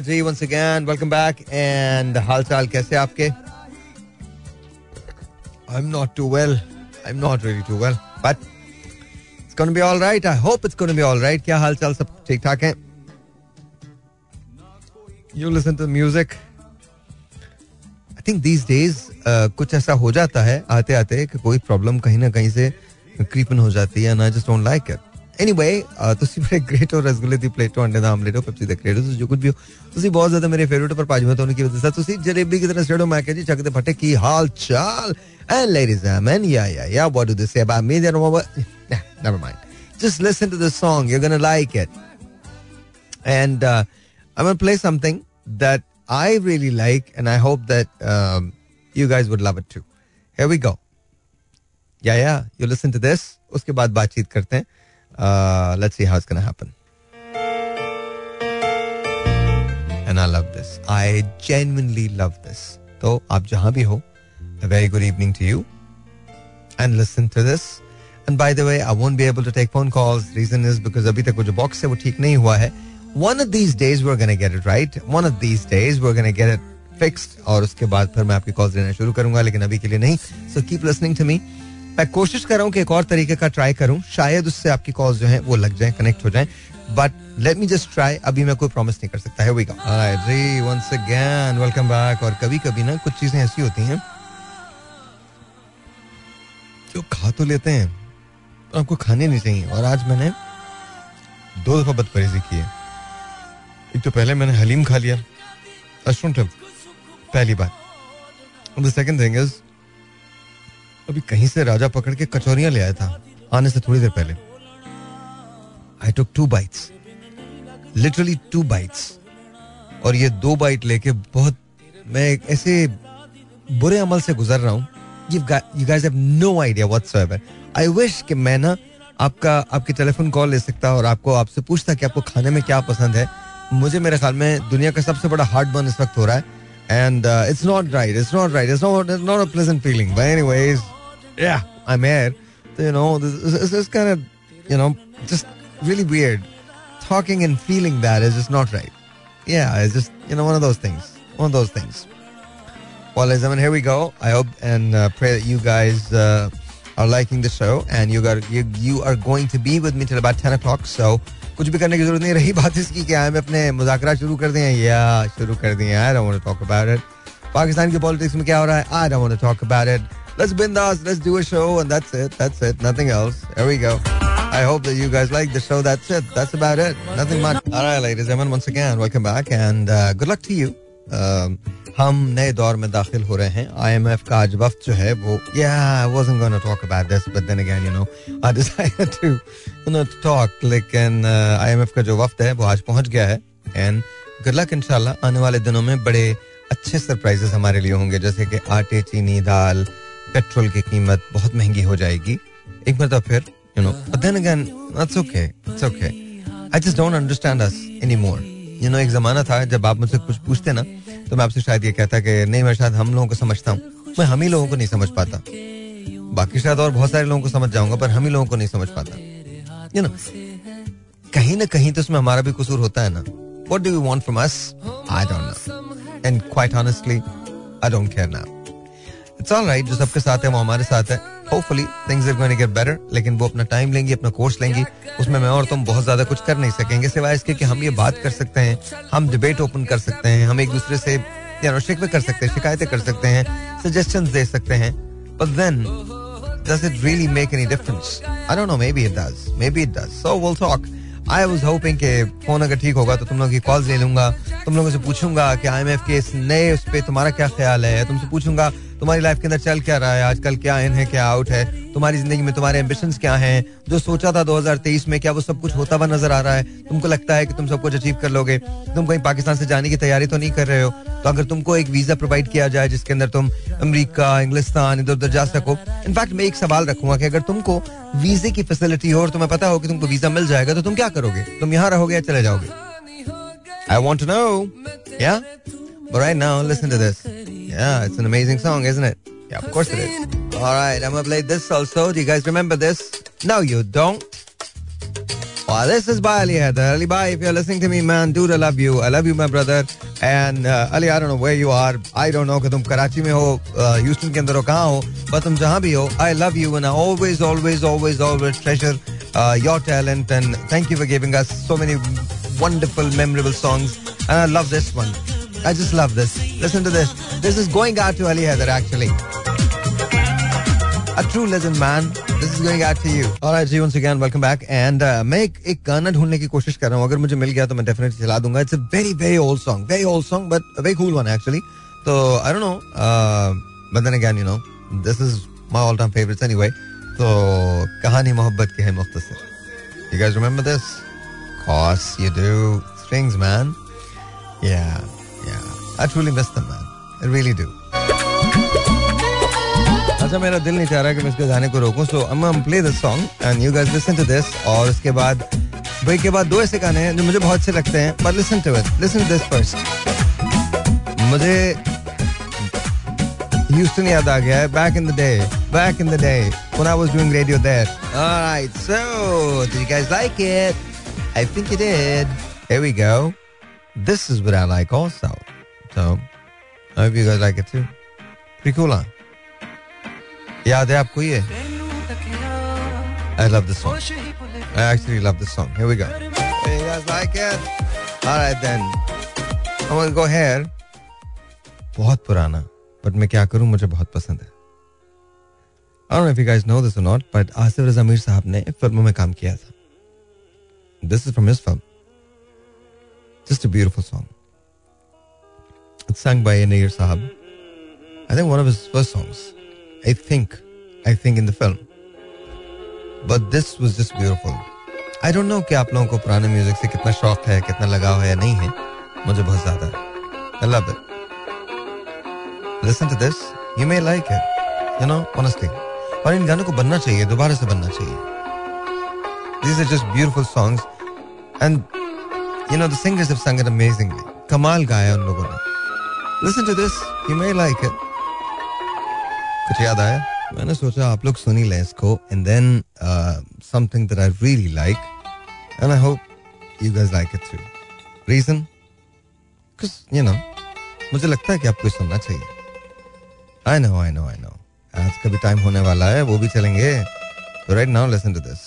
जी हाल चाल कैसे आपके क्या हाल चाल सब ठीक ठाक हैं uh, कुछ ऐसा हो जाता है आते आते कि कोई प्रॉब्लम कहीं ना कहीं से क्रीपन हो जाती है ਐਨੀਵੇ ਤੁਸੀਂ ਬੜੇ ਗ੍ਰੇਟ ਹੋ ਰਸਗੁੱਲੇ ਦੀ ਪਲੇਟ ਅੰਡੇ ਦਾ ਆਮਲੇਟ ਹੋ ਪੈਪਸੀ ਦਾ ਕ੍ਰੇਡ ਹੋ ਜੋ ਕੁਝ ਵੀ ਹੋ ਤੁਸੀਂ ਬਹੁਤ ਜ਼ਿਆਦਾ ਮੇਰੇ ਫੇਵਰਿਟ ਪਰ ਭਾਜੀ ਮੈਂ ਤੁਹਾਨੂੰ ਕੀ ਦੱਸਾਂ ਤੁਸੀਂ ਜਲੇਬੀ ਕਿਤੇ ਸਟੇਡੋ ਮੈਂ ਕਿਹਾ ਜੀ ਚੱਕ ਦੇ ਫਟੇ ਕੀ ਹਾਲ ਚਾਲ ਐਂਡ ਲੇਡੀਜ਼ ਐਂਡ ਮੈਨ ਯਾ ਯਾ ਯਾ ਵਾਟ ਡੂ ਦੇ ਸੇ about me they no never mind just listen to the song you're going to like it and uh, i'm going to play something that i really like and i hope that um, you guys would love it too here we go yeah yeah you listen to this उसके बाद बातचीत करते हैं Uh, let's see how it's going to happen. And I love this. I genuinely love this. So, आप जहां भी हो, a very good evening to you. And listen to this. And by the way, I won't be able to take phone calls. Reason is because अभी तक वो जो box है वो ठीक नहीं हुआ है. One of these days we're going to get it right. One of these days we're going to get it fixed. और उसके बाद फिर मैं आपकी calls लेना शुरू करूंगा लेकिन अभी के लिए नहीं. So keep listening to me. मैं कोशिश कर रहा हूँ कि एक और तरीके का ट्राई करूँ। शायद उससे आपकी कॉल जो है, वो लग जाए कनेक्ट हो जाए। But let me just try अभी मैं कोई प्रॉमिस नहीं कर सकता। है वंस अगेन वेलकम बैक और कभी कभी ना, कुछ चीज़ें ऐसी होती हैं, जो खा तो लेते हैं तो आपको खाने नहीं चाहिए। और आज मैंने दो दफ़ा बदपरेजी की है। एक तो पहले मैंने हलीम खा लिया। पहली बार द सेकंड थिंग इज़ अभी कहीं से राजा पकड़ के कचौरियाँ ले आया था, आने से थोड़ी देर पहले। I took two bites literally two bites और ये दो बाइट लेके बहुत, मैं ऐसे बुरे अमल से गुजर रहा हूँ। You guys have no idea whatsoever I wish कि मैं ना आपका, आपकी टेलीफोन कॉल ले सकता और आपको आपसे पूछता कि आपको खाने में क्या पसंद है। मुझे मेरे ख्याल में दुनिया का सबसे बड़ा हार्ट बर्न इस वक्त हो रहा है। And it's not right it's not right it's not not a pleasant feeling but anyways yeah, I'm here. You know, this, this is kind of, you know, just really weird. Talking and feeling that is just not right. Yeah, it's just, you know, one of those things. One of those things. Well, ladies and gentlemen, here we go. I hope and uh, pray that you guys uh, are liking the show and you got you, you are going to be with me till about 10 o'clock. So, कुछ भी करने की जरूरत नहीं रही बात इसकी कि हमें अपने मुजाकरा शुरू कर दिए या शुरू कर दिए I don't want to talk about it Pakistan की पॉलिटिक्स में क्या हो रहा है I don't want to talk about it let's bindas, let's do a show, and that's it. That's it. Nothing else. There we go. I hope that you guys like the show. That's it. That's about it. Nothing much. All right, ladies and gentlemen, once again, welcome back and uh, good luck to you. Um, हम नए दौर में दाखिल हो रहे हैं IMF का आज वक्त जो है वो yeah I wasn't going to talk about this but then again you know I decided to you know to talk लेकिन आईएमएफ का जो वक्त है वो आज पहुंच गया है एंड गुड लक इंशाल्लाह आने वाले दिनों में बड़े अच्छे सरप्राइजेस हमारे लिए होंगे जैसे कि आटे चीनी दाल पेट्रोल की कीमत बहुत महँगी हो जाएगी। एक मतलब फिर you know but then again it's okay it's okay I just don't understand us any more you know एक जमाना था जब आप मुझसे कुछ पूछते ना तो मैं आपसे शायद ये कहता कि, नहीं, मैं शायद हम लोगों को समझता हूँ। मैं हम ही लोगों को नहीं समझ पाता। बाकी शायद और बहुत सारे लोगों को समझ जाऊँगा, पर हम ही लोगों को नहीं समझ पाता। यू नो कहीं ना कहीं तो उसमें हमारा भी कसूर होता है ना। What do you want from us I don't know and quite honestly I don't care now it's all right जो सबके साथ है, वो हमारे साथ है hopefully things are going to get better लेकिन वो अपना टाइम लेंगी, अपना कोर्स लेंगी उसमें मैं और तुम बहुत ज़्यादा कुछ कर नहीं सकेंगे, सिवाय इसके कि हम ये बात कर सकते हैं, हम डिबेट ओपन कर सकते हैं, हम एक दूसरे से या शिकवे कर सकते हैं, शिकायतें कर सकते हैं सजेशंस दे सकते हैं but then does it really make any difference? I don't know. Maybe it does. Maybe it does. So, we'll talk. I was hoping के फ़ोन अगर ठीक होगा तो तुम लोगों की कॉल ले लूँगा, तुम लोगों से पूछूँगा कि आई एम एफ़ के इस नए, उस पर तुम्हारा क्या ख्याल है तुमसे पूछूँगा तुम्हारी लाइफ के अंदर चल क्या रहा है? आजकल क्या इन है, क्या आउट है? तुम्हारी ज़िंदगी में तुम्हारे एम्बिशन क्या हैं? जो सोचा था 2023 में, क्या वो सब कुछ होता हुआ नज़र आ रहा है? तुमको लगता है कि तुम सब कुछ अचीव कर लोगे? तुम कहीं पाकिस्तान से जाने की तैयारी तो नहीं कर रहे हो? तो अगर तुमको एक वीज़ा प्रोवाइड किया जाए, जिसके अंदर तुम अमरीका, इंग्लिस्तान, इधर उधर जा सको इनफैक्ट मैं एक सवाल रखूँगा कि अगर तुमको वीजे की फैसिलिटी हो और तुम्हें पता हो कि तुमको वीज़ा मिल जाएगा तो तुम क्या करोगे? तुम यहाँ रहोगे या चले जाओगे? I want to know. Yeah? But right now, listen to this. Yeah, it's an amazing song, isn't it? Yeah, of course it is. All right, I'm gonna play this also. Do you guys remember this? No, you don't. Well, this is Bhai Ali Haider. Ali Bhai, if you're listening to me, man, dude, I love you. I love you, my brother. And uh, Ali, I don't know where you are. I don't know कि तुम कराची में हो, Houston के अंदर हो, कहाँ हो, पर तुम जहाँ भी हो, I love you and I always, always, always, always treasure uh, your talent and thank you for giving us so many wonderful, memorable songs. And I love this one. I just love this. Listen to this. This is going out to Ali Haider actually. A true legend, man. This is going out to you. All right, ji once again, welcome back. And uh, मैं एक एक गाना ढूंढने की कोशिश कर रहा हूँ अगर मुझे मिल गया तो मैं डेफिनेटली चला दूंगा it's a very very old song very old song but very cool one actually तो I don't know but then again you know this is my all time favourites anyway तो कहानी मोहब्बत की है मुख्तसर you guys remember this course you do strings man yeah Yeah I truly miss them man I really do अच्छा मेरा दिल नहीं चाह रहा कि मैं इसके गाने को रोकूं so I'm play this song and you guys listen to this और उसके बाद ब्रेक के बाद दो ऐसे गाने हैं जो मुझे बहुत अच्छे लगते हैं but listen to it listen to this first मुझे ह्यूस्टन याद आ गया है back in the day back in the day when I was doing radio there. All right, so did you guys like it? I think you did. Here we go. This is what I like also. So I hope you guys like it too. Pretty cool, huh? याद है आपको ये I love this song. I actually love this song. Here we go. Hey, you guys like it? All right then. I'm gonna go here. बहुत पुराना but मैं क्या करूं मुझे बहुत पसंद है I don't know if you guys know this or not, but Asif रजा मीर साहब ने फिल्मों में काम किया था This is from his film. Just a beautiful song. It's sung by Nair Sahab. I think one of his first songs. I think, I think in the film. But this was just beautiful. I don't know कि आप लोगों को पुराने music से कितना शौक है कितना लगाव है या नहीं है मुझे बहुत ज़्यादा है I love it. Listen to this. You may like it. You know, honestly. और इन गानों को बनना चाहिए दोबारा से बनना चाहिए These are just beautiful songs. And, you know, the singers have sung it amazingly. कमाल गाया उन लोगों ने. Listen to this. You may like it. कुछ याद आया मैंने सोचा आप लोग सुनी लें इसको and then something that I really like and I hope you guys like it too reason you know मुझे लगता है कि आपको सुनना चाहिए I know I know I know आज का भी टाइम होने वाला है वो भी चलेंगे right now listen to this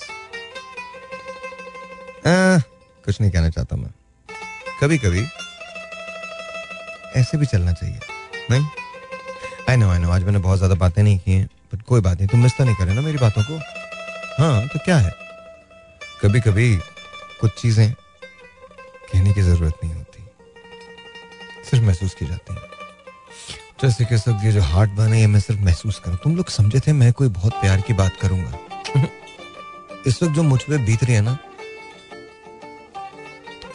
कुछ नहीं कहना चाहता मैं। कभी कभी ऐसे भी चलना चाहिए, नहीं? आई नो आई नो आज मैंने बहुत ज़्यादा बातें नहीं की हैं बट कोई बात नहीं, तुम मिस तो नहीं करे ना मेरी बातों को? हाँ तो क्या है? कभी कभी कुछ चीज़ें कहने की ज़रूरत नहीं होती। सिर्फ़ महसूस की जाती हैं। जैसे कि सब ये जो हार्ट बने ये मैं सिर्फ़ महसूस करूँ तुम लोग समझे थे मैं कोई बहुत प्यार की बात करूँगा। इस वक्त जो मुझ पर बीत रही है ना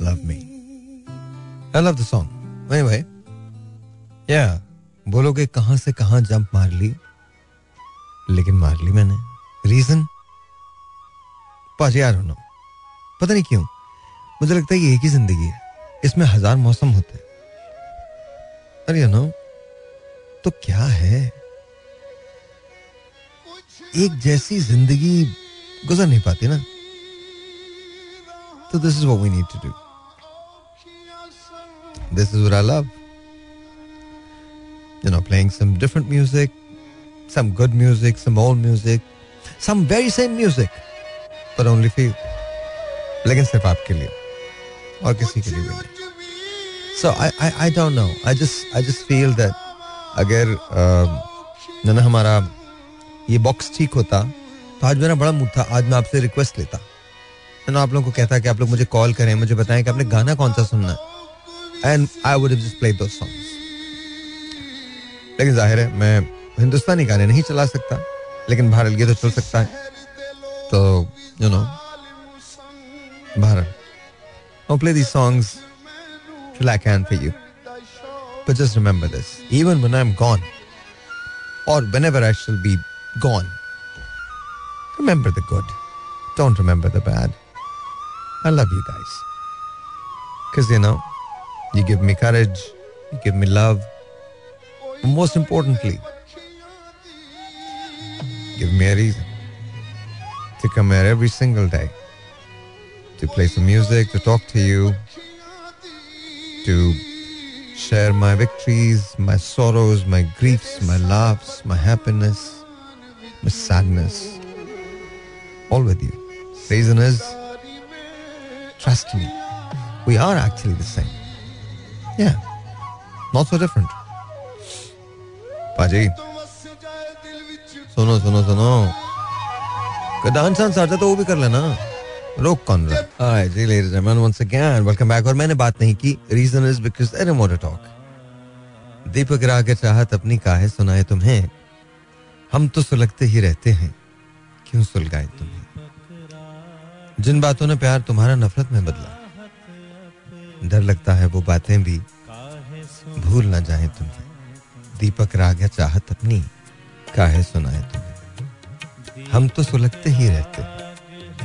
Love me. I love the song. Anyway, या बोलोगे कहाँ से कहाँ जंप मार ली? लेकिन मार ली मैंने. रीजन पाजी यार नो पता नहीं क्यों. मुझे लगता है ये एक ही ज़िंदगी है. इसमें हज़ार मौसम होते हैं. अरे नो तो क्या है? एक जैसी ज़िंदगी गुजर नहीं पाती ना. तो this is we need to do this is what I love you know, playing some different music, some good music, some old music, some very same music, but लेकिन सिर्फ़ आपके लिए और किसी के लिए भी नहीं so I I don't know I just I just feel that अगर uh, ना हमारा ये बॉक्स ठीक होता तो आज मेरा बड़ा मूड था। आज मैं आपसे रिक्वेस्ट लेता। ना आप लोगों को कहता कि आप लोग मुझे कॉल करें मुझे बताएँ कि आपने गाना कौन सा सुनना है। And I would just play दो सॉन्ग्स लेकिन जाहिर है मैं हिंदुस्तानी गाने नहीं चला सकता लेकिन भारत ये तो चल सकता है तो you know Bharat I'll play these songs till I can for you. But just remember this even when I'm gone, or whenever I shall be gone, remember the good. Don't remember the bad. I love you guys. Because, you know, you give me courage, you give me love. And most importantly, give me a reason to come here every single day to play some music, to talk to you, to share my victories, my sorrows, my griefs, my laughs, my happiness, my sadness, all with you. Reason is, trust me, we are actually the same. Yeah, not so different. पाजी सुनो सुनो सुनो dance dance आता तो वो भी कर लेना रोक कौन रहा hi ji ladies and once again welcome back और मैंने बात नहीं की reason is because I don't talk Deepak राग चाहत अपनी काहे सुनाए तुम्हें हम तो सुलगते ही रहते हैं क्यों सुलगाए तुम्हें जिन बातों ने प्यार तुम्हारा नफरत में बदला डर लगता है वो बातें भी। भूल ना जाए तुम्हें दीपक राग चाहत अपनी काहे सुनाए तुम्हें। हम तो सुलगते ही रहते हैं।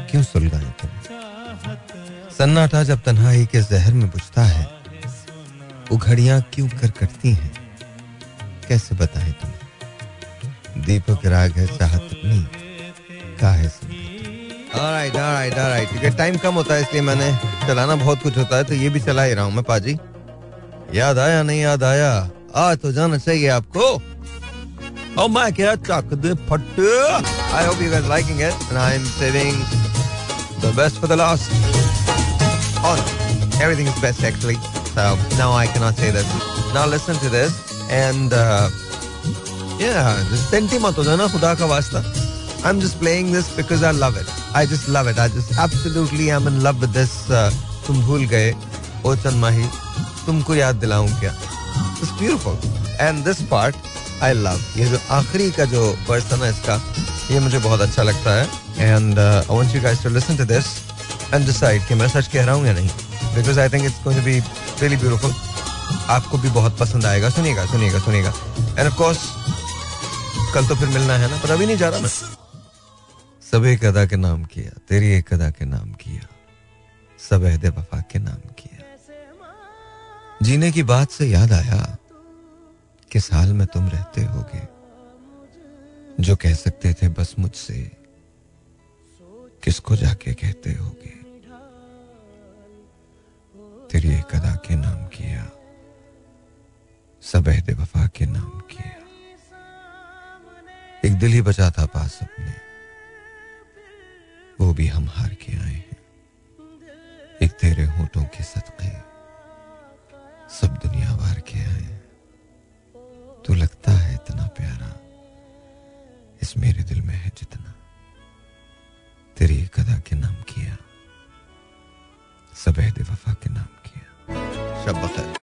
क्यों सुलगाए तुम्हें? सन्नाटा जब तन्हाई के जहर में बुझता है, वो घड़ियाँ क्यों कर करती हैं? कैसे बताएँ तुम्हें? दीपक राग है, चाहत अपनी काहे सुनाए। Alright, alright, alright. क्योंकि टाइम कम होता है इसलिए मैंने चलाना बहुत कुछ होता है तो ये भी चला ही रहा हूँ मैं पाजी याद आया नहीं याद आया आ तो जाना चाहिए आपको Oh my god, puttu. I hope you guys liking it and I'm saving the best for the last. Oh no, everything is best actually. So now I cannot say that. Now listen to this and uh, yeah, just senti mat jana khuda ka wasta. I'm just playing this because I love it. I just love it. I just absolutely am in love with this. Uh, तुम भूल गए ओ चंद माही तुमको याद दिलाऊं क्या? It's beautiful. And this part I love ये जो आखिरी का जो वर्स था ना इसका ये मुझे बहुत अच्छा लगता है। And I want you guys to listen to this and decide कि मैं सच कह रहा हूँ या नहीं। Because I think it's going to be really beautiful आपको भी बहुत पसंद आएगा। सुनिएगा सुनिएगा सुनिएगा। एंड ऑफ़ कोर्स कल तो फिर मिलना है ना पर अभी नहीं जा रहा मैं। सब एक अदा के नाम किया, तेरी एक अदा के नाम किया, सब अहद वफा के नाम किया। जीने की बात से याद आया किस हाल में तुम रहते होगे, जो कह सकते थे बस मुझसे, किसको जाके कहते होगे। तेरी एक अदा के नाम किया, सब अहद वफा के नाम किया। एक दिल ही बचा था पास अपने। वो भी हम हार के आए हैं। एक तेरे होठों के सदके सब दुनिया वार के आए तू लगता है इतना प्यारा, इस मेरे दिल में है जितना। तेरी कदा के नाम किया सब वफा के नाम किया। शब